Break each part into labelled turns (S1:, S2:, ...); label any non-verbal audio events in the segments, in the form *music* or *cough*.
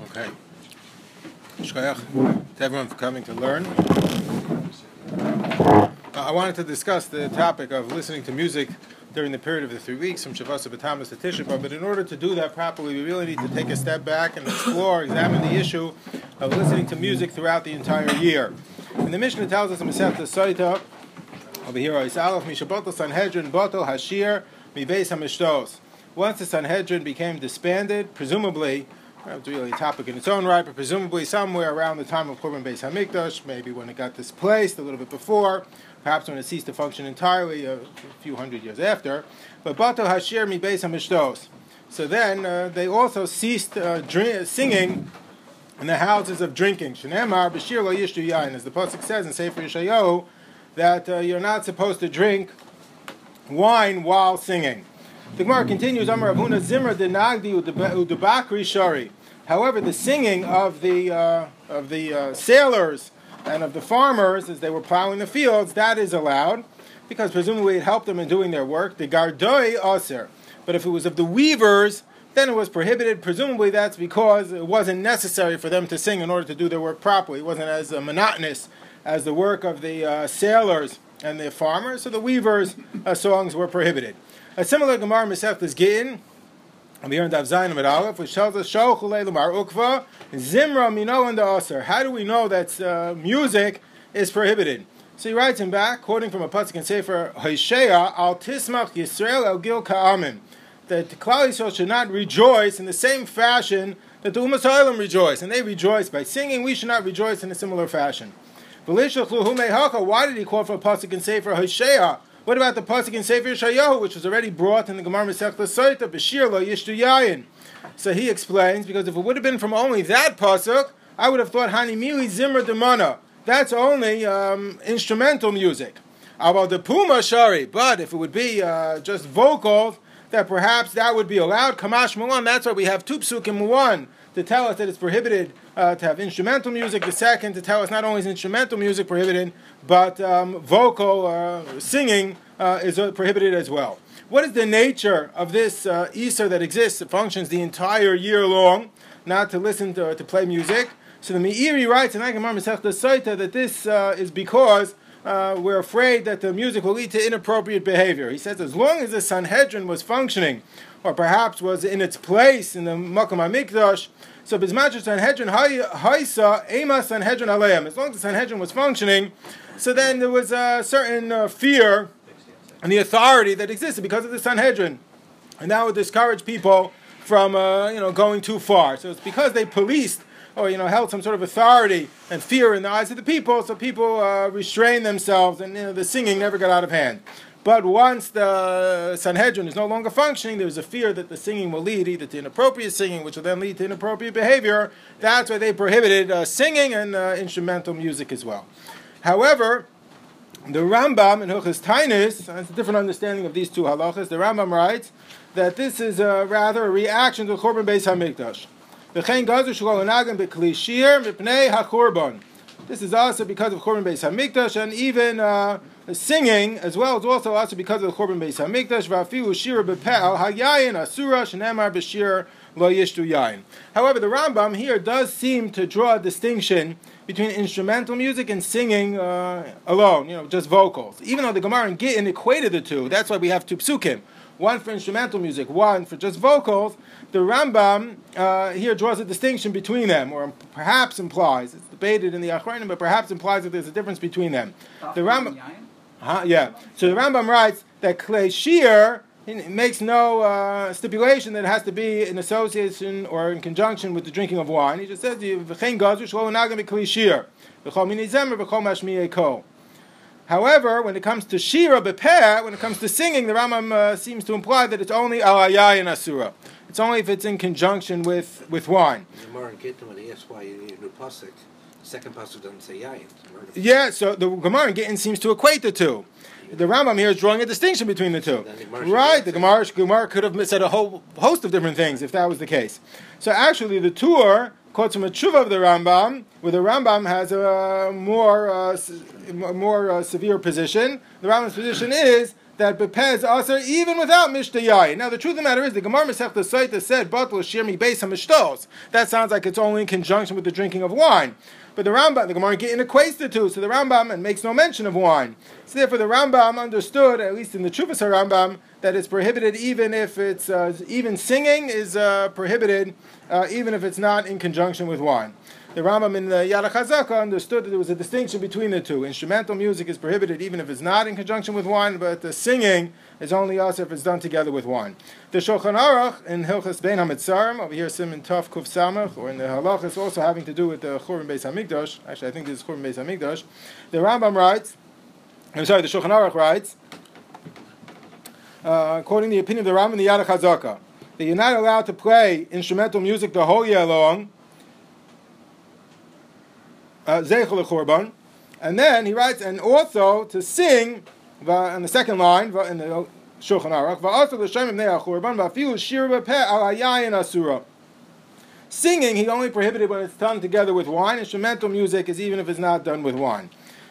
S1: Okay. Shkoyach to everyone for coming to learn. Uh, I wanted to discuss the topic of listening to music during the period of the three weeks from Shavuos to B'Tamas to Tisha B'Av, but in order to do that properly, we really need to take a step back and explore, examine the issue of listening to music throughout the entire year. And the Mishnah tells us in Masechet Saita, over here, Aleph Mishabotel Sanhedrin Botel Hashir Mibeis Hamishtos. Once the Sanhedrin became disbanded, presumably that's really a topic in its own right, but presumably somewhere around the time of Churban Beis Hamikdash, maybe when it got displaced a little bit before, perhaps when it ceased to function entirely a few hundred years after. But Bato Hashir Mi Beis Hamishtos. So then uh, they also ceased uh, singing in the houses of drinking. Shenemar Bashir Lo Yishtu Yain, as the pasuk says in Sefer Yeshayahu, that uh, you're not supposed to drink wine while singing. The Gemara continues, Amar Abuna Zimra de Nagdi Udabakri Shari. However, the singing of the, uh, of the uh, sailors and of the farmers as they were plowing the fields, that is allowed, because presumably it helped them in doing their work. The Gardoi Aser. But if it was of the weavers, then it was prohibited. Presumably that's because it wasn't necessary for them to sing in order to do their work properly. It wasn't as uh, monotonous as the work of the uh, sailors and the farmers, so the weavers' uh, songs were prohibited. A similar Gemara Masechtas Gittin, here in Dav Zayin Amid Aleph, which tells us Shol Chulei Lamar Ukva Zimra Mino and the Aser. How do we know that uh, music is prohibited? So he writes him back, quoting from a pasuk in Sefer Hoshea, Al Tismach Yisrael El Gil Ka'amin, that the Klal Yisrael should not rejoice in the same fashion that the Umas Ha'olam rejoice, and they rejoice by singing. We should not rejoice in a similar fashion. Why did he quote from a pasuk in Sefer Hoshea? What about the pasuk in Sefer Yeshayahu, which was already brought in the Gemara Masechta Soita, Bashir lo Yishtu Yayin? So he explains because if it would have been from only that pasuk, I would have thought Hani Mili Zimmer Demana. That's only um, instrumental music. About the Puma Shari, but if it would be uh, just vocal, that perhaps that would be allowed. Kamash Mulan, that's why we have two psukim one to tell us that it's prohibited uh, to have instrumental music. The second to tell us not only is instrumental music prohibited, but um, vocal uh, singing uh, is uh, prohibited as well. What is the nature of this uh, Easter that exists, that functions the entire year long, not to listen to, to play music? So the Meiri writes in Agamar Masechta Saita that this uh, is because uh, we're afraid that the music will lead to inappropriate behavior. He says as long as the Sanhedrin was functioning, or perhaps was in its place in the Makam HaMikdash, so Bismatra Sanhedrin Haisa Ema Sanhedrin Aleim. As long as the Sanhedrin was functioning, so then there was a certain uh, fear and the authority that existed because of the Sanhedrin, and that would discourage people from uh, you know going too far. So it's because they policed or you know held some sort of authority and fear in the eyes of the people, so people uh, restrained themselves, and you know, the singing never got out of hand. But once the Sanhedrin is no longer functioning, there's a fear that the singing will lead either to inappropriate singing, which will then lead to inappropriate behavior. That's why they prohibited uh, singing and uh, instrumental music as well. However, the Rambam in Hilchas Tainis has a different understanding of these two halachas. The Rambam writes that this is rather a reaction to Churban Beis Hamikdash. This is also because of Churban Beis Hamikdash, and even uh, singing as well as also also because of the Churban Beis Hamikdash. V'afilu shira bepel hayayin asura shenemar b'shir lo yishtu yayin. However, the Rambam here does seem to draw a distinction between instrumental music and singing uh, alone, you know, just vocals. Even though the Gemara and Gittin equated the two, that's why we have two psukim. One for instrumental music, one for just vocals. The Rambam uh, here draws a distinction between them, or perhaps implies, it's debated in the Achronim, but perhaps implies that there's a difference between them. The Rambam, uh, yeah. So the Rambam writes that Shir it makes no uh, stipulation that it has to be in association or in conjunction with the drinking of wine. He just says, However, when it comes to shira bepeh, when it comes to singing, the Rambam uh, seems to imply that it's only alayay and asura. It's only if it's in conjunction with, with wine.
S2: Second pasuk doesn't say yayin.
S1: Yeah, so the Gemara in Gittin seems to equate the two. The Rambam here is drawing a distinction between the two. Right, the Gemara, Gemara could have said a whole host of different things if that was the case. So actually, the Tur quotes from a tshuva of the Rambam, where the Rambam has a more uh, more uh, severe position. The Rambam's position is that bepez aser even without mishta Now the truth of the matter is the Gemara Masechta Saita said batul shirmi beis hamishtos. That sounds like it's only in conjunction with the drinking of wine. But the Rambam, the Gemara equates the two, so the Rambam and makes no mention of wine. So therefore, the Rambam understood, at least in the Chuvas Rambam, that it's prohibited even if it's uh, even singing is uh, prohibited, uh, even if it's not in conjunction with wine. The Rambam in the Yad HaChazaka understood that there was a distinction between the two. Instrumental music is prohibited even if it's not in conjunction with wine, but the singing is only us if it's done together with wine. The Shulchan Aruch in Hilchas Bein HaMitzarim, over here Simon Tov Kuf Samach, or in the Halachas also having to do with the Churban Beis HaMikdash, actually I think this is Churban Beis HaMikdash, the Rambam writes, I'm sorry, the Shulchan Aruch writes, uh, according to the opinion of the Rambam in the Yad HaChazaka, that you're not allowed to play instrumental music the whole year long, Zecher L'Churban, and then he writes, and also to sing in the second line in the Shulchan Aruch, va'asu l'shem ibnei Chorban va'afilu asura. Singing, he only prohibited when it's done together with wine. Instrumental music is even if it's not done with wine.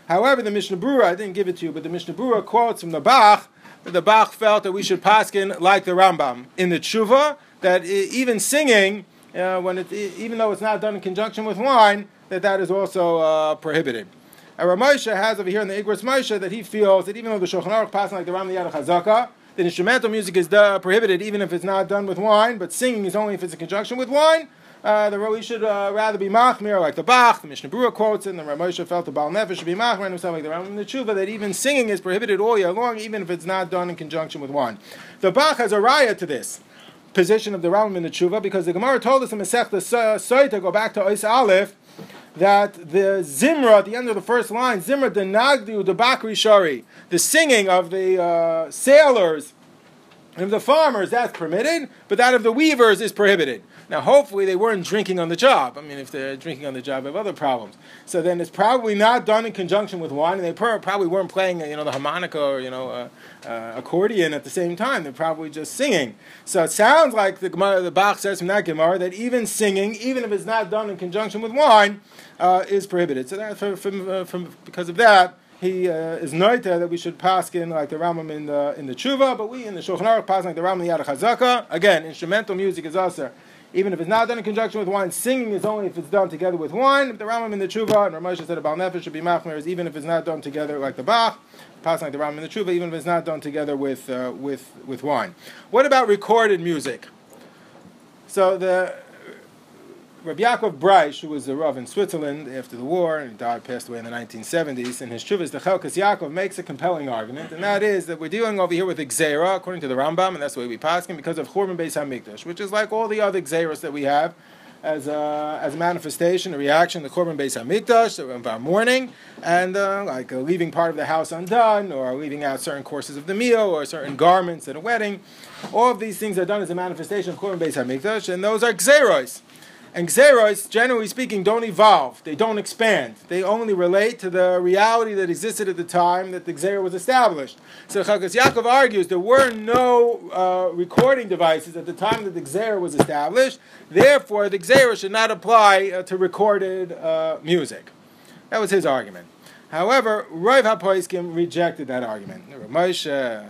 S1: However, the Mishnah Berurah, I didn't give it to you, but the Mishnah Berurah quotes from the Bach the Bach felt that we should paskin like the Rambam in the Tshuva that even singing, uh, when it, even though it's not done in conjunction with wine, that that is also uh, prohibited. And Ramosha has over here in the Igros Moshe that he feels that even though the Shulchan Aruch passing like the Ram Yad Chazaka, that instrumental music is uh, prohibited even if it's not done with wine, but singing is only if it's in conjunction with wine. Uh, the we should uh, rather be machmir like the Bach, the Mishnah Berurah quotes and the Ramosha felt the Baal Nefesh should be machmir himself like the Ram the Tshuva that even singing is prohibited all year long, even if it's not done in conjunction with wine. The Bach has a raya to this position of the Rambam in the Tshuva because the Gemara told us in Masechta Soita, go back to Ois Aleph, that the Zimra at the end of the first line, Zimra de Nagdu de Bakri Shari, the singing of the uh, sailors and of the farmers, that's permitted, but that of the weavers is prohibited. Now, hopefully, they weren't drinking on the job. I mean, if they're drinking on the job, they have other problems. So then it's probably not done in conjunction with wine, and they probably weren't playing, you know, the harmonica or, you know, uh, uh, accordion at the same time. They're probably just singing. So it sounds like the Gemara, the Bach says from that Gemara that even singing, even if it's not done in conjunction with wine, uh, is prohibited. So that, from, from, uh, from, because of that, he uh, is noita that we should pass in like the Rambam in the in the Tshuva, but we in the Shulchan Aruch pass like the Rambam in the Chazaka. Again, instrumental music is also even if it's not done in conjunction with wine, singing is only if it's done together with wine. The Rambam in the Tshuva and Ramosha said about Nefesh should be machmer is even if it's not done together like the Bach, passing like the Rambam in the Tshuva, even if it's not done together with uh, with with wine. What about recorded music? So the Rabbi Yaakov Breish, who was a Rav in Switzerland after the war, and died, passed away in the 1970s, and his Chuvas, the Chelkas Yaakov makes a compelling argument, and that is that we're dealing over here with gzera, according to the Rambam, and that's the way we pass him, because of Churban Beis HaMikdash, which is like all the other gzeras that we have, as a, as a manifestation, a reaction to Churban Beis HaMikdash, of our mourning, and uh, like uh, leaving part of the house undone, or leaving out certain courses of the meal, or certain garments at a wedding. All of these things are done as a manifestation of Churban Beis HaMikdash, and those are gzeros. And gzeros, generally speaking, don't evolve. They don't expand. They only relate to the reality that existed at the time that the gzera was established. So Chelkas Yaakov argues there were no uh, recording devices at the time that the gzera was established. Therefore, the gzera should not apply uh, to recorded uh, music. That was his argument. However, Rav HaPoiskim rejected that argument. Moshe,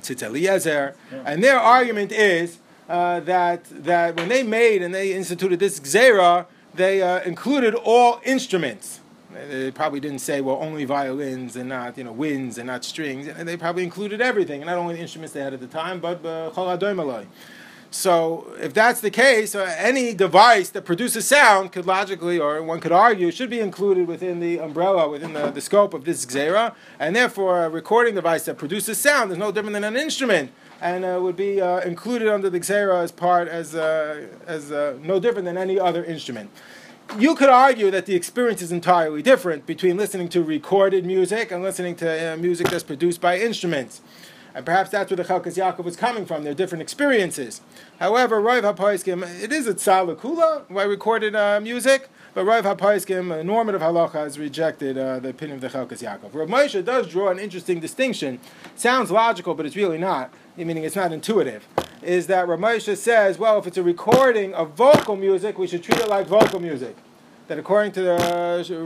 S1: Tzitz Eliezer, and their argument is uh, that that when they made and they instituted this gzera, they uh, included all instruments. They probably didn't say well only violins and not you know winds and not strings. And they probably included everything, not only the instruments they had at the time, but uh, chol so if that's the case, uh, any device that produces sound could logically, or one could argue, should be included within the umbrella, within the, the scope of this gzera, and therefore a recording device that produces sound is no different than an instrument and uh, would be uh, included under the gzera as part as, uh, as uh, no different than any other instrument. You could argue that the experience is entirely different between listening to recorded music and listening to uh, music that's produced by instruments. And perhaps that's where the Chelkas Yaakov was coming from. They're different experiences. However, Rav HaPoiskim, it is a tzala kula by recorded uh, music, but Rav HaPaiskim, a normative halacha, has rejected uh, the opinion of the Chelkas Yaakov. Rav Moshe does draw an interesting distinction. Sounds logical, but it's really not, meaning it's not intuitive. Is that Rav Moshe says, well, if it's a recording of vocal music, we should treat it like vocal music. that according to the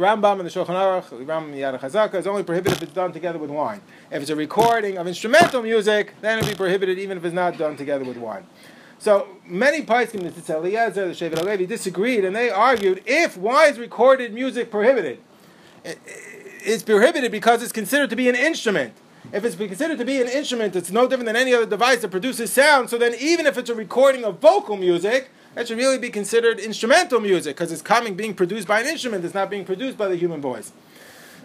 S1: Rambam and the Shulchan Aruch, Rambam Yad Chazaka, is only prohibited if it's done together with wine. If it's a recording of instrumental music, then it'll be prohibited even if it's not done together with wine. So many Paiskim, the Tzitz Eliezer, the Shevet HaLevi, disagreed, and they argued if why is recorded music prohibited? It's prohibited because it's considered to be an instrument. If it's considered to be an instrument, it's no different than any other device that produces sound. So then, even if it's a recording of vocal music, that should really be considered instrumental music because it's coming, being produced by an instrument. It's not being produced by the human voice.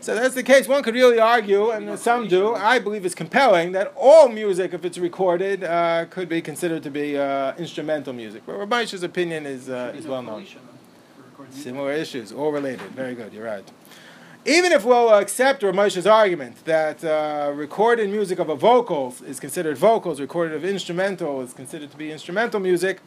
S1: So that's the case. One could really argue, and some do. I believe it's compelling that all music, if it's recorded, uh, could be considered to be uh, instrumental music. But Rabbi opinion is uh, is well known. Similar issues, all related. Very good. You're right. Even if we'll accept Ramesh's argument that uh, recorded music of a vocals is considered vocals, recorded of instrumental is considered to be instrumental music,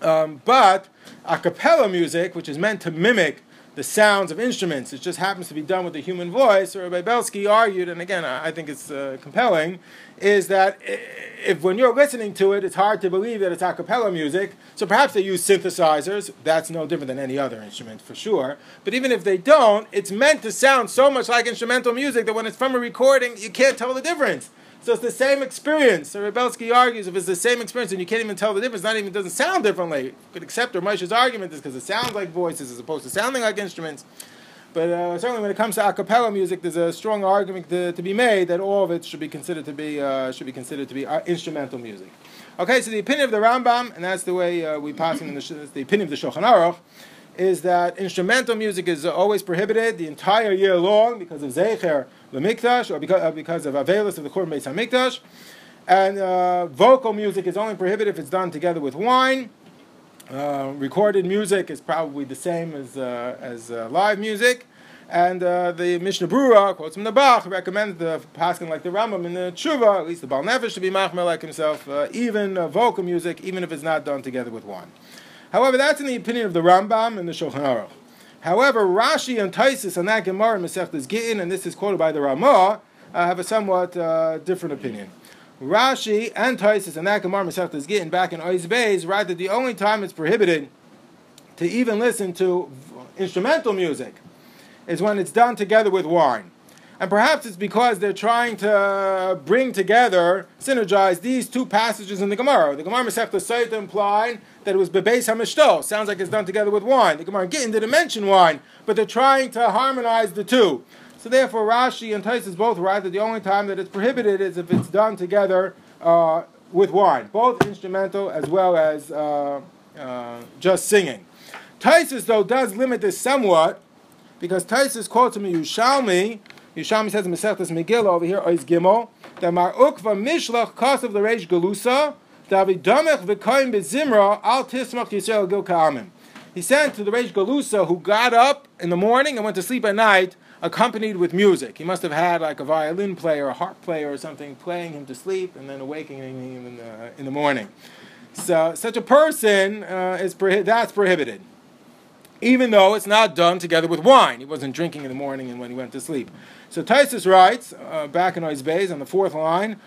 S1: um, but a cappella music, which is meant to mimic the sounds of instruments. It just happens to be done with the human voice. Or Rabbi Belsky argued, and again, I think it's uh, compelling, is that if when you're listening to it, it's hard to believe that it's a cappella music. So perhaps they use synthesizers. That's no different than any other instrument for sure. But even if they don't, it's meant to sound so much like instrumental music that when it's from a recording, you can't tell the difference. So it's the same experience. So Rebelsky argues if it's the same experience and you can't even tell the difference, not even doesn't sound differently. You could accept Ramesh's argument is because it sounds like voices as opposed to sounding like instruments. But uh, certainly, when it comes to a cappella music, there's a strong argument to, to, be made that all of it should be considered to be uh, should be considered to be uh, instrumental music. Okay, so the opinion of the Rambam, and that's the way uh, we pass in the, the opinion of the Shulchan Aruch, is that instrumental music is always prohibited the entire year long because of Zecher the Mikdash, or because, uh, because of Avelis of the Korban Beis HaMikdash. And uh, vocal music is only prohibited if it's done together with wine. Uh, recorded music is probably the same as, uh, as uh, live music. And uh, the Mishnah Brura, quotes from the Bach, recommends the Paskin like the Rambam in the Tshuva, at least the Baal Nefesh, to be machmer like himself, even vocal music, even if it's not done together with wine. However, that's in the opinion of the Rambam and the Shulchan Aruch. However, Rashi and Taisis on that Gemara Masechtas Gittin, and this is quoted by the Ramah, uh, have a somewhat uh, different opinion. Rashi and Taisis and that Gemara Masechtas Gittin back in Oiz Beis write that the only time it's prohibited to even listen to instrumental music is when it's done together with wine. And perhaps it's because they're trying to bring together, synergize these two passages in the Gemara. The Gemara Masechta Saita implied that it was Bebeis HaMishto. Sounds like it's done together with wine. The Gemara Gittin didn't mention wine, but they're trying to harmonize the two. So therefore, Rashi and Taisus both write that the only time that it's prohibited is if it's done together uh, with wine, both instrumental as well as uh, uh, just singing. Taisus, though, does limit this somewhat because Taisus quotes him Yushalmi Yishami says in Masechtas Megillah over here, Ois Gimel, that Mar Ukva Mishlach Kasav L'Reish Galusa, David Damech V'Koim Bezimra Al Tismach Yisrael Gil Ka'amim. He sent to the Reish Galusa who got up in the morning and went to sleep at night accompanied with music. He must have had like a violin player, a harp player or something playing him to sleep and then awakening him in the, in the morning. So such a person uh, is prohi- that's prohibited even though it's not done together with wine. He wasn't drinking in the morning and when he went to sleep. So Taisus writes, uh, back in Ois Beis, on the fourth line.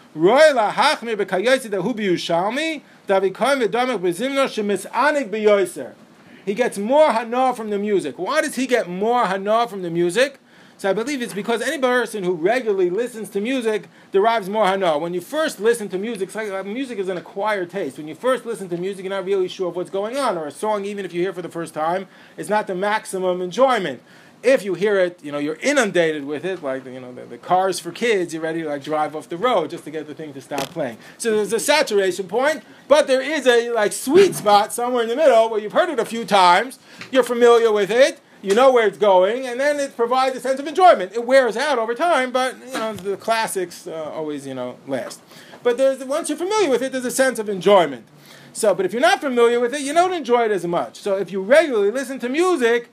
S1: He gets more hana from the music. Why does he get more hana from the music? So I believe it's because any person who regularly listens to music derives more hana. When you first listen to music, like, music is an acquired taste. When you first listen to music, you're not really sure of what's going on. Or a song, even if you hear for the first time, is not the maximum enjoyment if you hear it, you know, you're inundated with it, like, you know, the, the, cars for kids, you're ready to like drive off the road just to get the thing to stop playing. So there's a saturation point, but there is a like sweet spot somewhere in the middle where you've heard it a few times, you're familiar with it, you know where it's going, and then it provides a sense of enjoyment. It wears out over time, but, you know, the classics uh, always, you know, last. But there's, once you're familiar with it, there's a sense of enjoyment. So, but if you're not familiar with it, you don't enjoy it as much. So if you regularly listen to music,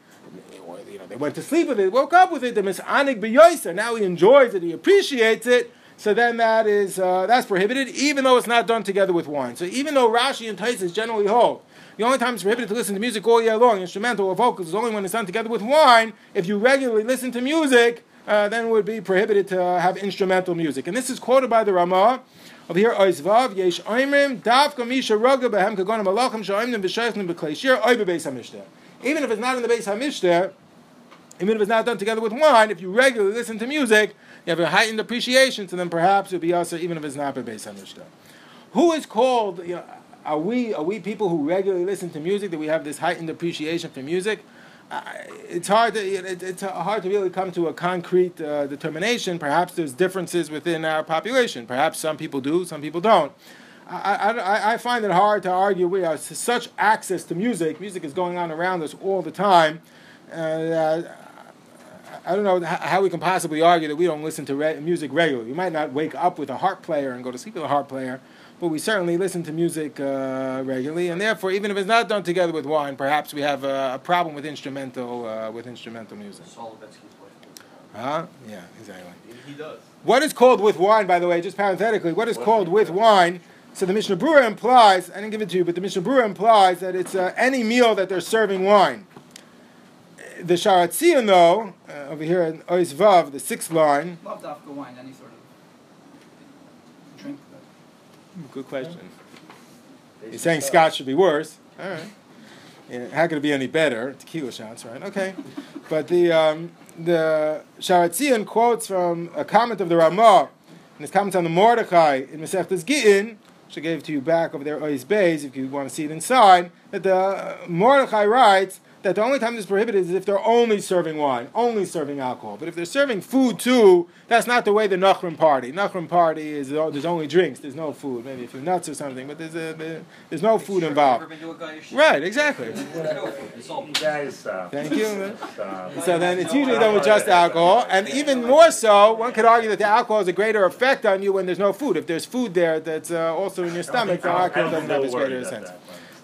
S1: they went to sleep with it, woke up with it. The misanig b'yoiser. Now he enjoys it, he appreciates it. So then that is uh, that's prohibited, even though it's not done together with wine. So even though Rashi and Taisus generally hold the only time it's prohibited to listen to music all year long, instrumental or vocals, is only when it's done together with wine. If you regularly listen to music, uh, then it would be prohibited to have instrumental music. And this is quoted by the Ramah. Over here, Oizvav, Yesh Oimrim, Davka Misha Roga Behem Kagonim Malachim Sha'oimnim V'Sheichnim B'Klei Shir Oibe Beis HaMishter. even if it's not in the Beis Hamishter, even if it's not done together with wine, if you regularly listen to music, you have a heightened appreciation, so then perhaps it would be also even if it's not by Beis Hamishter. Who is called, you know, are we, are we people who regularly listen to music, that we have this heightened appreciation for music? Uh, it's hard to it, it's hard to really come to a concrete uh, determination. Perhaps there's differences within our population. Perhaps some people do, some people don't. I, I, I find it hard to argue. We have such access to music. Music is going on around us all the time. Uh, I don't know how we can possibly argue that we don't listen to re- music regularly. We might not wake up with a harp player and go to sleep with a harp player, but we certainly listen to music uh, regularly, and therefore, even if it's not done together with wine, perhaps we have a, a problem with instrumental uh, with instrumental music. Huh? Yeah, exactly.
S3: He does.
S1: What is called with wine, by the way, just parenthetically, what is called with wine? So the Mishnah Berurah implies, I didn't give it to you, but the Mishnah Berurah implies that it's uh, any meal that they're serving wine. The Shaar HaTziyun, though, uh, over here in Ois Vav, the sixth line.
S4: Love dafka wine, any sort of drink.
S1: Good question. You're saying scotch should be worse. All right. Yeah, how could it be any better? Tequila shots, right? Okay. *laughs* But the um, the Shaar HaTziyun quotes from a comment of the Ramah in his comments on the Mordechai in Masechtas Gittin, which I gave to you back over there, Ois Bays, if you want to see it inside, that the Mordechai writes that the only time this is prohibited is if they're only serving wine, only serving alcohol. But if they're serving food too, that's not the way the Nachrim party. Nachrim party is there's only drinks, there's no food. Maybe if you're nuts or something, but there's a, *laughs* there's no food involved. Right, exactly.
S5: You guys, uh,
S1: Thank you.
S5: uh,
S1: So then it's usually done with just alcohol, and even more so, one could argue that the alcohol has a greater effect on you when there's no food. If there's food there that's uh, also in your stomach, the alcohol doesn't have as great a sense.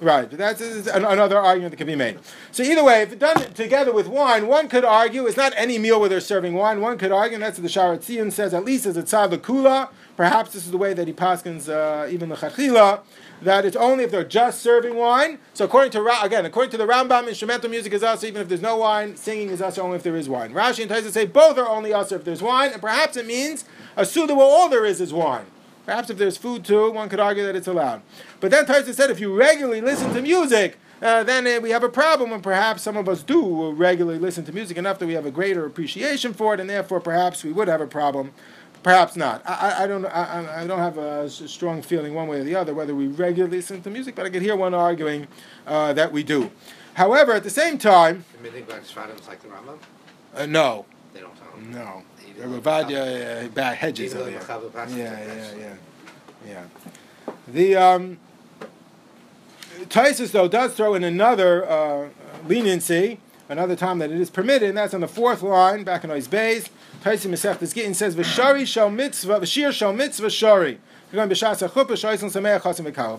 S1: Right, that's another argument that can be made. So either way, if done together with wine, one could argue it's not any meal where they're serving wine. One could argue, and that's what the Shaar HaTziyun says, at least as a tzad kula. Perhaps this is the way that he paskins uh, even the chachila, that it's only if they're just serving wine. So according to again, according to the Rambam, instrumental music is also even if there's no wine. Singing is also only if there is wine. Rashi and Taisa say both are only also if there's wine, and perhaps it means a suda where all there is is wine. Perhaps if there's food too, one could argue that it's allowed. But then Taisa said if you regularly listen to music, uh, then uh, we have a problem, and perhaps some of us do regularly listen to music enough that we have a greater appreciation for it, and therefore perhaps we would have a problem. Perhaps not. I, I, I don't. I, I- I don't have a strong feeling one way or the other whether we regularly listen to music, but I could hear one arguing uh, that we do. However, at the same time,
S2: The Midig Black Sfadim's like the Rambam?
S1: uh, no,
S2: They don't tell him.
S1: no, Ravadia uh, bad hedges
S2: Even
S1: over
S2: the
S1: here. Yeah, yeah, yeah, yeah. The um, Taisus though does throw in another uh, leniency, another time that it is permitted, and that's on the fourth line back in Ois Bays. Taisus Masechtas Gittin says v'shari shal mitzvah v'shir shal mitzvah shari. If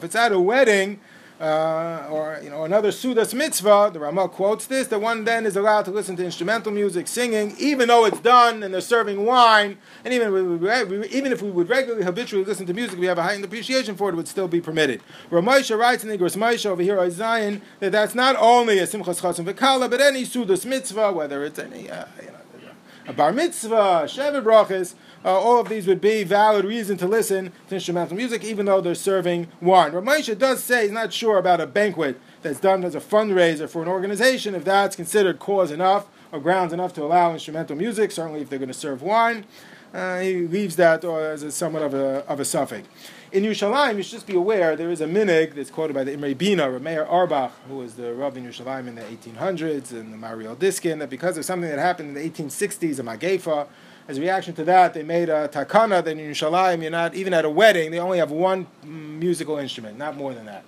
S1: it's at a wedding, uh, or you know another sudas mitzvah, the Ramah quotes this. The one then is allowed to listen to instrumental music, singing, even though it's done and they're serving wine, and even if we, even if we would regularly habitually listen to music, we have a heightened appreciation for it. It would still be permitted. Ramosha writes in the Igros Moshe over here, Zion, that that's not only a simchas chasim v'kala, but any sudas mitzvah, whether it's any uh, you know, a bar mitzvah, shevet brachas, uh, all of these would be valid reason to listen to instrumental music, even though they're serving wine. Ramesha does say he's not sure about a banquet that's done as a fundraiser for an organization, if that's considered cause enough or grounds enough to allow instrumental music, certainly if they're going to serve wine. Uh, he leaves that uh, as a somewhat of a, of a suffix. In Yerushalayim, you should just be aware there is a minig that's quoted by the Imre Bina, or Meir Auerbach, who was the Rav in Yerushalayim in the 1800s, and the Maharil Diskin, that because of something that happened in the 1860s, a Magefa, as a reaction to that, they made a takana that in Yerushalayim, you're not, even at a wedding, they only have one musical instrument, not more than that.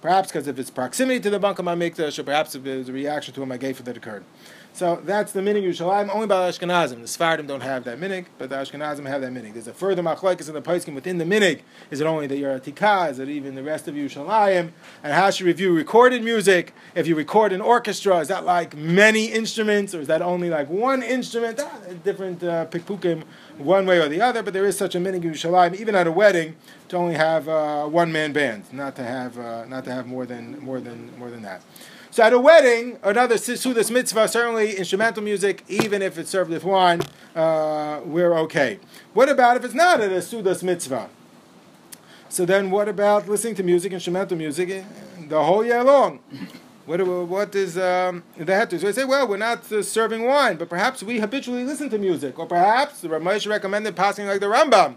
S1: Perhaps because of its proximity to the Bank of Mikdash, or perhaps it was a reaction to a Magefa that occurred. So that's the minig Yerushalayim, only by the Ashkenazim. The Sephardim don't have that minig, but the Ashkenazim have that minig. There's a further machlekes in the Paiskim within the minig. Is it only the Yeratika? Is it even the rest of Yerushalayim? And how should review recorded music? If you record an orchestra, is that like many instruments, or is that only like one instrument? Ah, different uh, pikpukim, one way or the other. But there is such a minig Yerushalayim, even at a wedding, to only have uh, one man band, not to have uh, not to have more than more than more than that. So at a wedding, another sudas mitzvah, certainly instrumental music, even if it's served with wine, uh, we're okay. What about if it's not at a sudas mitzvah? So then what about listening to music, instrumental music, eh, the whole year long? What, what is um, the heter? So they say, well, we're not uh, serving wine, but perhaps we habitually listen to music, or perhaps the Ramesh recommended passing like the Rambam,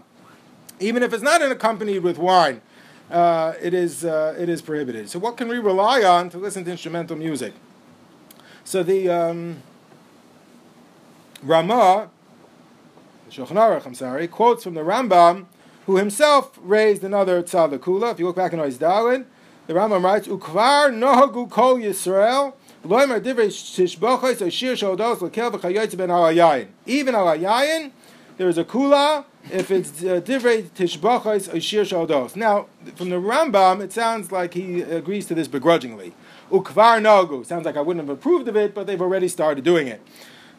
S1: even if it's not accompanied with wine. Uh, it is uh, it is prohibited. So what can we rely on to listen to instrumental music? So the um, Ramah, Shulchan Aruch, I'm sorry, quotes from the Rambam, who himself raised another tzadakula. If you look back in Ois Dalin, the Rambam writes, "Ukvar nohagu kol Yisrael." Even alayayin, there is a kula if it's uh, divrei tishbochos or shir shodos. Now, from the Rambam, it sounds like he agrees to this begrudgingly. Ukvar nagu sounds like I wouldn't have approved of it, but they've already started doing it.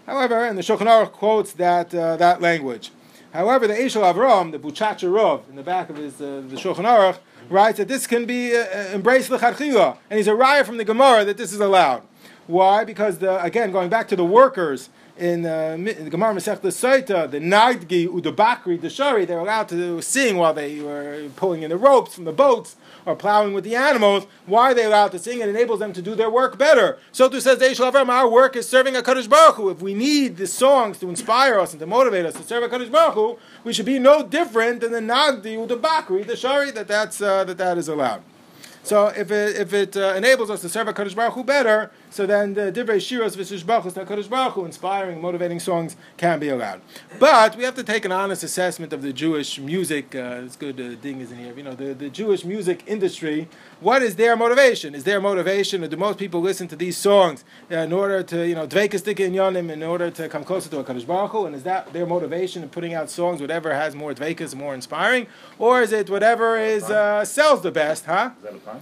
S1: However, and the Shulchan Aruch quotes that uh, that language. However, the Eshel Avram, the Buchacha Rov, in the back of his uh, the Shulchan Aruch, writes that this can be uh, embraced lechatchila, and he's a raya from the Gemara that this is allowed. Why? Because the, again, going back to the workers in, uh, the Gemara Masech the Saita, the Nagdi, Udabakri, the Shari, they're allowed to sing while they were pulling in the ropes from the boats or plowing with the animals. Why are they allowed to sing? It enables them to do their work better. So too says Eish Avram, our work is serving HaKadosh Baruch Hu. If we need the songs to inspire us and to motivate us to serve HaKadosh Baruch Hu, we should be no different than the Nagdi, Udabakri, the Shari, that, that's, uh, that that is allowed. So if it, if it uh, enables us to serve HaKadosh Baruch Hu better, so then the Divrei Shiros V'Shishbachos Kaddish Baruch inspiring, motivating songs can be allowed. But we have to take an honest assessment of the Jewish music. Uh, it's good uh, Ding is in here. You know the, the Jewish music industry. What is their motivation? Is their motivation, or do most people listen to these songs uh, in order to you know dvekastik in yonim, in order to come closer to a Kaddish Baruch? And is that their motivation in putting out songs, whatever has more dvekas, more inspiring, or is it whatever is uh, sells the best? Huh?
S5: Is that a pun?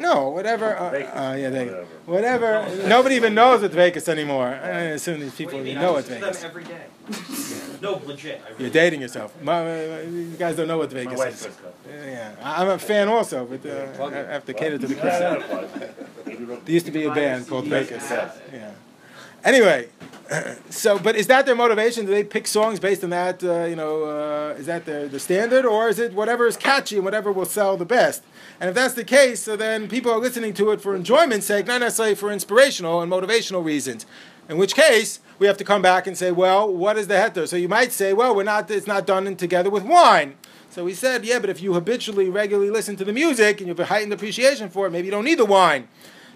S1: No, whatever. Uh, uh, yeah, they,
S5: Whatever.
S1: whatever. Nobody even knows what Vegas anymore. I assume these people
S4: What do you
S1: even know
S4: I
S1: what
S4: listen to
S1: Vegas.
S4: them every day. *laughs* no, legit. I really
S1: You're dating yourself. My, my- you guys don't know what
S5: My
S1: Vegas
S5: wife's
S1: is. Yeah, I'm a fan also, but uh, I have to cater to the
S5: No,
S1: kids.
S5: no, no, no.
S1: There used to be a band called Vegas. Yeah. Anyway, so but is that their motivation? Do they pick songs based on that? Uh, you know, uh, is that the the standard, or is it whatever is catchy and whatever will sell the best? And if that's the case, so then people are listening to it for enjoyment's sake, not necessarily for inspirational and motivational reasons. In which case, we have to come back and say, well, what is the heter? So you might say, well, we're not. It's not done in together with wine. So we said, yeah, but if you habitually, regularly listen to the music and you have a heightened appreciation for it, maybe you don't need the wine.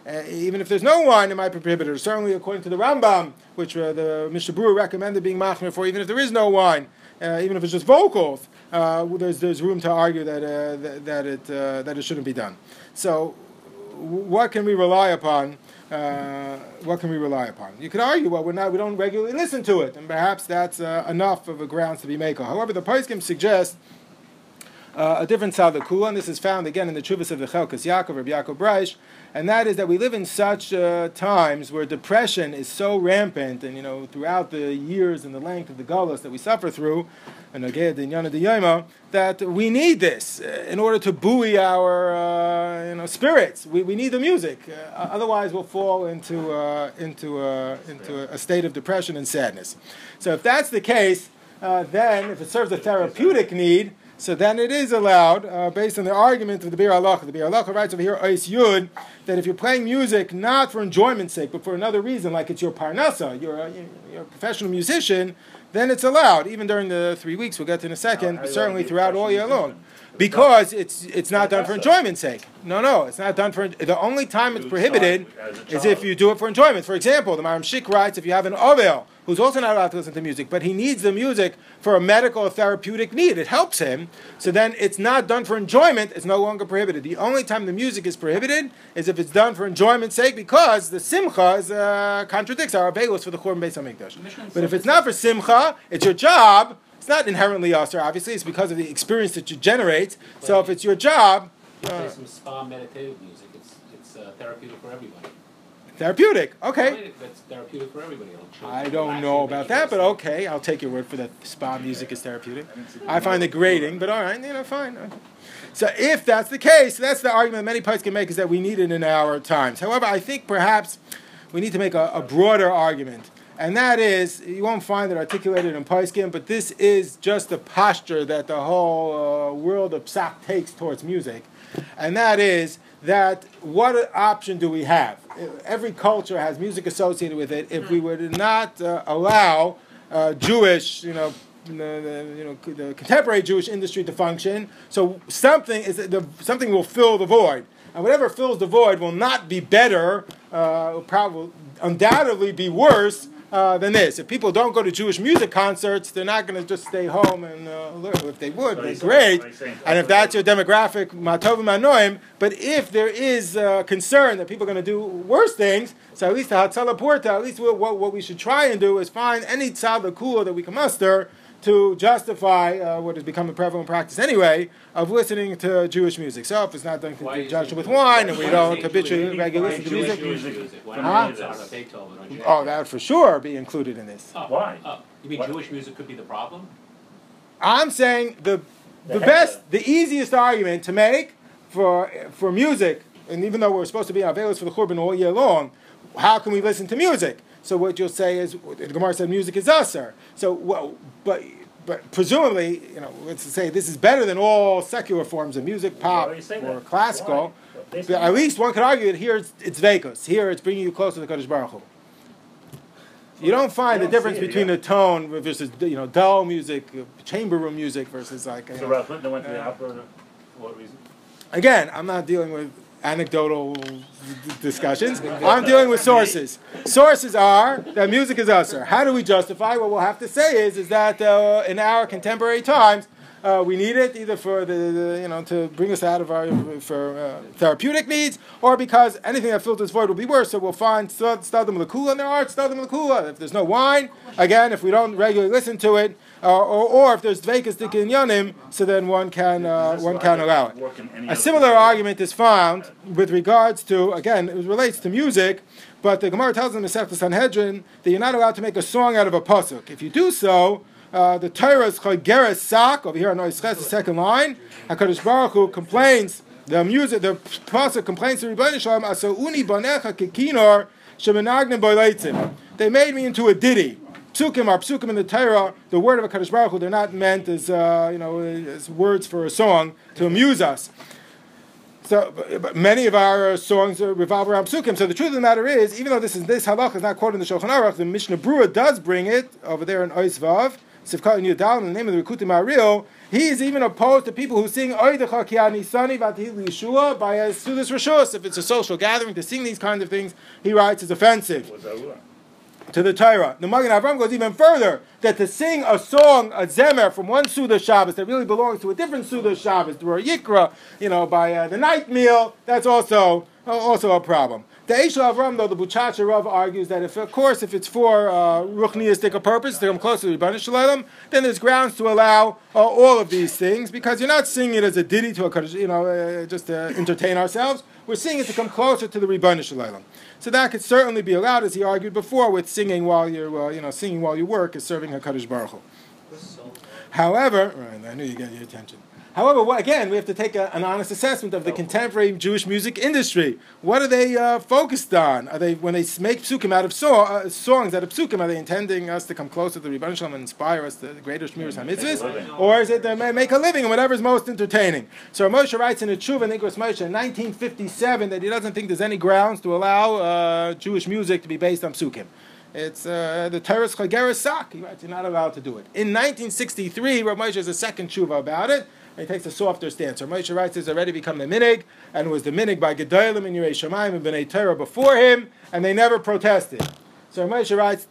S1: Uh, even if there's no wine, it might be prohibited. Certainly, according to the Rambam, which uh, the Brewer recommended being machmir for, even if there is no wine, uh, even if it's just vocals, uh, there's there's room to argue that uh, that, that it uh, that it shouldn't be done. So, what can we rely upon? What can we rely upon? You could argue, well, we're not, we don't regularly listen to it, and perhaps that's enough of a grounds to be makel. However, the Paiskim suggests uh, a different Sadakula, and this is found again in the Chuvas of the Chelkas Yaakov, Rabbi Yaakov Breish, and that is that we live in such uh, times where depression is so rampant, and you know, throughout the years and the length of the gullus that we suffer through, and that we need this uh, in order to buoy our uh, you know spirits. We, we need the music, uh, otherwise we'll fall into uh, into into a state of depression and sadness. So if that's the case, then if it serves a therapeutic need. So then it is allowed, uh, based on the argument of the Bir Allah. The Bir Allah writes over here, Ois Yud, that if you're playing music not for enjoyment's sake, but for another reason, like it's your parnasa, you're a, you're a professional musician, then it's allowed, even during the three weeks, we'll get to in a second, but certainly throughout all year long.
S5: Musician?
S1: Because it's it's not done for enjoyment's sake. No, no, it's not done for. The only time it's prohibited
S5: start as a
S1: is if you do it for enjoyment. For example, the Maram Shik writes if you have an Ovel who's also not allowed to listen to music, but he needs the music for a medical or therapeutic need, it helps him. So then it's not done for enjoyment, it's no longer prohibited. The only time the music is prohibited is if it's done for enjoyment's sake because the Simcha is, uh, contradicts our Avelos for the Churban Beis HaMikdash. But if it's not for Simcha, it's your job. It's not inherently usher, obviously. It's because of the experience that you generate. So if it's your job, you
S3: Play some spa meditative music. It's it's uh, therapeutic for everybody.
S1: therapeutic. Okay.
S3: It's therapeutic for everybody.
S1: I don't know about that, but okay, I'll take your word for that. Spa music is therapeutic. I find it grating, but all right, you know, fine. So if that's the case, that's the argument that many parts can make is that we need it in our times. However, I think perhaps we need to make a, a broader argument, and that is you won't find it articulated in Paiskim, but this is just the posture that the whole uh, world of psak takes towards music, and that is that what option do we have? Every culture has music associated with it. If we were to not uh, allow uh, Jewish, you know, the, the, you know, the contemporary Jewish industry to function, so something is the, something will fill the void, and whatever fills the void will not be better, uh, probably undoubtedly be worse uh, than this. If people don't go to Jewish music concerts, they're not going to just stay home and uh. If they would, they're great.
S5: but he's saying-
S1: And if that's your demographic, matov manoim. But if there is uh, concern that people are going to do worse things, so at least the Hatzalah Porta, at least what, what, we should try and do is find any tzad kula that we can muster to justify uh, what has become a prevalent practice anyway of listening to Jewish music. So if it's not done in conjunction with wine and we don't
S3: you say
S1: habitually
S3: Jewish-
S1: regularly listen to
S3: Jewish
S1: music,
S5: music?
S3: music?
S5: Huh?
S3: not Mozart or Beethoven or jazz?
S1: oh, that would for sure be included in this.
S3: Oh,
S5: Why?
S3: oh, you mean
S5: What?
S3: Jewish music could be the problem?
S1: I'm saying the the
S5: The
S1: best, the easiest argument to make for for music, and even though we're supposed to be available for the Churban all year long, how can we listen to music? So what you'll say is, the Gemara said music is usher. So well, but but presumably, you know, let's say this is better than all secular forms of music, pop
S5: Why do you say
S1: or
S5: that?
S1: classical. But at least one could argue that here it's, it's. Here it's bringing you closer to Kodesh Baruch Hu. You don't find the
S5: don't
S1: difference
S5: it,
S1: between
S5: yeah.
S1: the tone versus you know dull music, chamber room music versus like. you
S5: So
S1: know,
S5: Ralph Clinton went to the opera for what reason?
S1: again, I'm not dealing with anecdotal discussions. I'm dealing with sources. Sources are that music is usher. How do we justify? What we'll have to say is, is that uh, in our contemporary times, uh, we need it either for the, the you know to bring us out of our for uh, therapeutic needs, or because anything that fills this void will be worse. So we'll find stadim lakula, and there are stadim lakula. If there's no wine, again, if we don't regularly listen to it, uh, or, or if there's dvekas yanim, so then one can uh, one can allow it. A similar argument is found with regards to, again, it relates to music, but the Gemara tells in the Sanhedrin that you're not allowed to make a song out of a pasuk. If you do so, uh, the Torah is called Geras Sak, over here on Nois the second line. HaKadosh Baruch Hu complains, the music, the pasuk complains to Ribono Shel Olam, uni banecha kekinor shemenagnim. They made me into a ditty. Psukim are psukim in the Torah, the word of HaKadosh Baruch Hu, they're not meant as, uh, you know, as words for a song to amuse us. So many of our songs revolve around psukim. So the truth of the matter is, even though this is this halach is not quoted in the Shulchan Aruch, the Mishnah Brura does bring it over there in Ois And Yudal, in the name of the Rikutim Aril. He is even opposed to people who sing Oidecha Kiani Sani Vatihil Yeshua by a Sudas Rishus. If it's a social gathering to sing these kinds of things, he writes is offensive
S5: Was that what?
S1: to the Torah. The Magen Avram goes even further that to sing a song, a zemer from one Suda Shabbos that really belongs to a different Suda Shabbos, the Yikra, you know, by uh, the night meal, that's also uh, also a problem. The Eish Avram, though, the Buchacha Rav argues that if, of course, if it's for uh, ruchniistic purpose to come closer to Ribono Shel Olam, then there's grounds to allow uh, all of these things because you're not singing it as a ditty to a Kaddish, you know, uh, just to entertain ourselves. We're singing it to come closer to the Ribono Shel Olam. So that could certainly be allowed, as he argued before, with singing while you're, uh, you know singing while you work is serving Hakadosh Baruch Hu. However, right, I knew you got your attention. However, what, again, we have to take a, an honest assessment of the contemporary Jewish music industry. What are they uh, focused on? Are they when they make psukim out of so, uh, songs out of psukim? Are they intending us to come closer to the Ribono Shel Olam and inspire us to the greater Shmiras HaMitzvahs, or is it they make a living in whatever is most entertaining? So Moshe writes in a Tshuva in Igros Moshe in 1957 that he doesn't think there's any grounds to allow uh, Jewish music to be based on psukim. It's uh, the Teres Chageres Sak. He writes, you're not allowed to do it. In 1963, Rav Moshe has a second tshuva about it, and he takes a softer stance. Rav Moshe writes, it's already become the minig, and was the minig by Gedolim and Yerei Shemaim and Bnei Torah before him, and they never protested. So Moshe writes,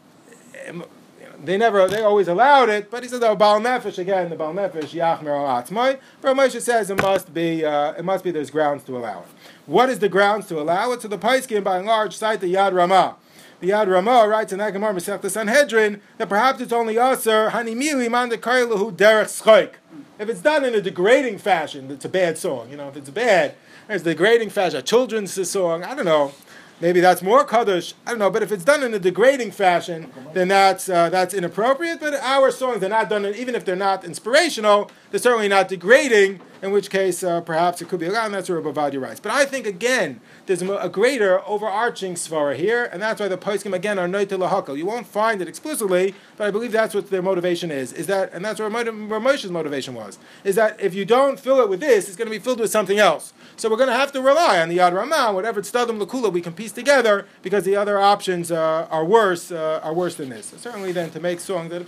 S1: they never, they always allowed it, but he says, oh, Baal Nefesh, again, the Baal Nefesh, Yachmer al. Rav Moshe says it must be, uh, it must be there's grounds to allow it. What is the grounds to allow it? So the Paiskim, by and large, cite the Yad Ramah. The Yad Ramah writes in that Gemara Masechta Sanhedrin that perhaps it's only usher hanimili man dekailahu derech schoik. If it's done in a degrading fashion, it's a bad song. You know, if it's bad, it's degrading fashion, a children's song. I don't know. Maybe that's more kaddish. I don't know. But if it's done in a degrading fashion, then that's uh, that's inappropriate. But our songs are not done, even if they're not inspirational, they're certainly not degrading. in which case uh, perhaps it could be allowed, and that's where Bavadia writes. But I think again, there's a, greater overarching svara here, and that's why the poskim again are noite lahakal. You won't find it explicitly, but I believe that's what their motivation is. Is that, and that's where Moshe's motivation was, is that if you don't fill it with this, it's going to be filled with something else. So we're going to have to rely on the Yad Ramah, whatever Tzadim Lakula we can piece together, because the other options uh, are worse, uh, are worse than this. So certainly, then to make songs that are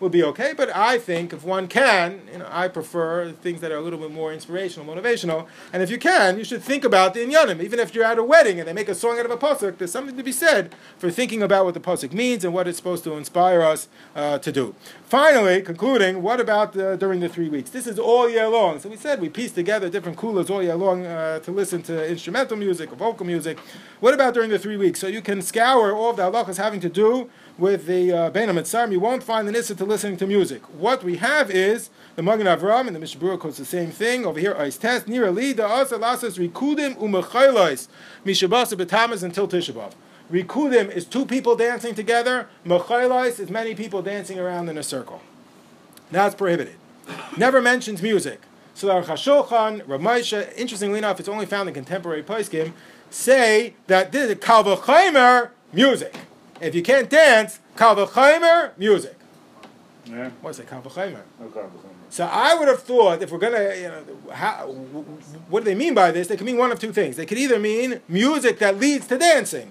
S1: would be okay. But I think if one can, you know, I prefer things that are a little bit more inspirational, motivational. And if you can, you should think about the inyanim. Even if you're at a wedding and they make a song out of a pasuk, there's something to be said for thinking about what the pasuk means and what it's supposed to inspire us uh, to do. Finally, concluding, what about during the three weeks? This is all year long. So we said we piece together different coolers all year long uh, to listen to instrumental music or vocal music. What about during the three weeks? So you can scour all of the halachas having to do with the uh, Bein HaMetzarim, you won't find the Nissa to listening to music. What we have is the Magen Avram and the Mishnah Berurah quotes the same thing. Over here, Ice Test, Near Ali, the Asa Rikudim Umachailois, Mishabasa Betamas until Tisha B'Av. Rikudim is two people dancing together, Machailois is many people dancing around in a circle. That's prohibited. Never mentions music. So the Chashulchan, Ramesha, interestingly enough, it's only found in contemporary poskim, say that this is kal vachomer music. If you can't dance, kal vachomer, music.
S5: Yeah.
S1: What's it, kal
S5: vachomer? No.
S1: So I would have thought if we're gonna, you know, how, what do they mean by this? They could mean one of two things. They could either mean music that leads to dancing,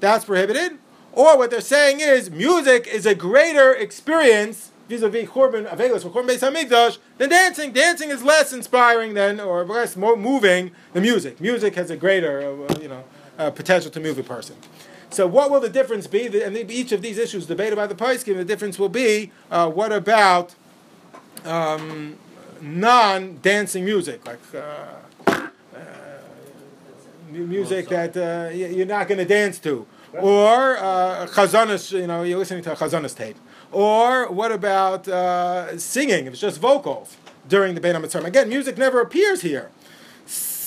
S1: that's prohibited, or what they're saying is music is a greater experience vis-a-vis korban avelis for churban beis hamikdash than dancing. Dancing is less inspiring than or less more moving than music. Music has a greater, uh, you know, uh, potential to move a person. So what will the difference be? And each of these issues debated by the Paiskim, the difference will be uh, what about um, non-dancing music, like uh, uh, music that uh, you're not going to dance to, or uh, chazanas, you know, you're listening to a chazanas tape, or what about uh, singing? If it's just vocals during the HaMetzarim. Again, music never appears here.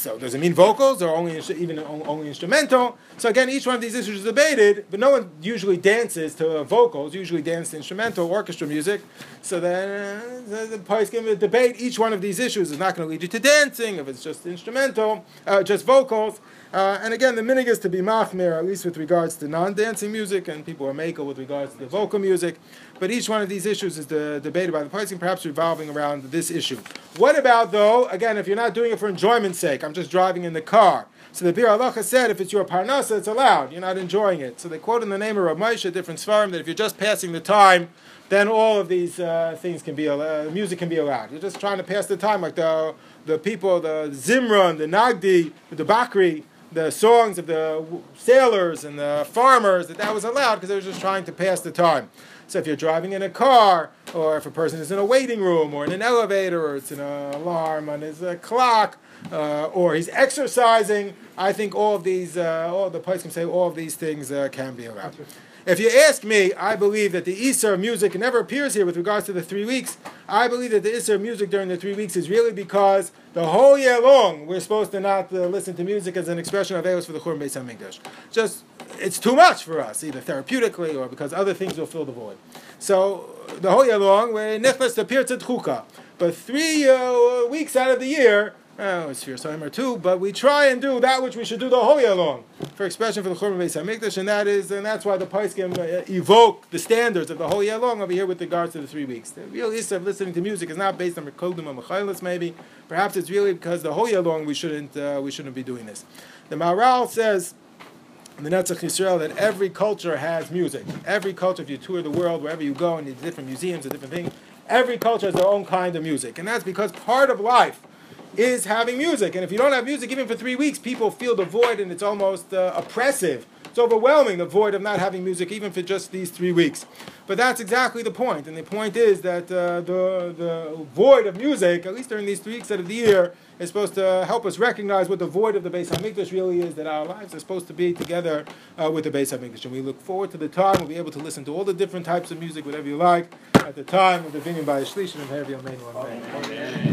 S1: So does it mean vocals or only even only instrumental? So again, each one of these issues is debated, but no one usually dances to vocals. Usually dance to instrumental orchestra music. So then uh, the parties can debate each one of these issues is not going to lead you to dancing if it's just instrumental, uh, just vocals. Uh, and again, the minhag is to be machmir, at least with regards to non-dancing music, and people are makel with regards to the vocal music. But each one of these issues is the, debated by the parties, perhaps revolving around this issue. What about though? Again, if you're not doing it for enjoyment's sake, I'm just driving in the car. So the Biur Halacha said, if it's your parnasa, it's allowed. You're not enjoying it. So they quote in the name of Rav Moshe, different svarim, that if you're just passing the time, then all of these uh, things can be uh, music can be allowed. You're just trying to pass the time, like the the people, the Zimran, the Nagdi, the Bakri, the songs of the sailors and the farmers, that that was allowed because they were just trying to pass the time. So if you're driving in a car, or if a person is in a waiting room, or in an elevator, or it's an alarm on his uh, clock, uh, or he's exercising, I think all of these, uh, all the place can say all of these things uh, can be allowed. If you ask me, I believe that the Isser music never appears here with regards to the three weeks. I believe that the Isser music during the three weeks is really because the whole year long we're supposed to not uh, listen to music as an expression of Eos for the Churban Beis Hamikdash. Just it's too much for us, either therapeutically or because other things will fill the void. So the whole year long we're nichnas to pirtzat But three uh, weeks out of the year Oh, it's time or two, but we try and do that which we should do the whole year long for expression for the Churban Beis Hamikdash, and that is, and that's why the Paiskim uh, evoke the standards of the whole year long over here with regards to the three weeks. The real issue of listening to music is not based on Rekodim or Mechailis, maybe. Perhaps it's really because the whole year long we shouldn't uh, we shouldn't be doing this. The Maharal says in the Netzach Yisrael that every culture has music. Every culture, if you tour the world, wherever you go, and the different museums and different things, every culture has their own kind of music, and that's because part of life is having music. And if you don't have music, even for three weeks, people feel the void and it's almost uh, oppressive. It's overwhelming, the void of not having music, even for just these three weeks. But that's exactly the point. And the point is that uh, the, the void of music, at least during these three weeks out of the year, is supposed to help us recognize what the void of the Beis Hamikdash really is, that our lives are supposed to be together uh, with the Beis Hamikdash. And we look forward to the time we'll be able to listen to all the different types of music, whatever you like, at the time of the Vinyan by Shlish and Amen.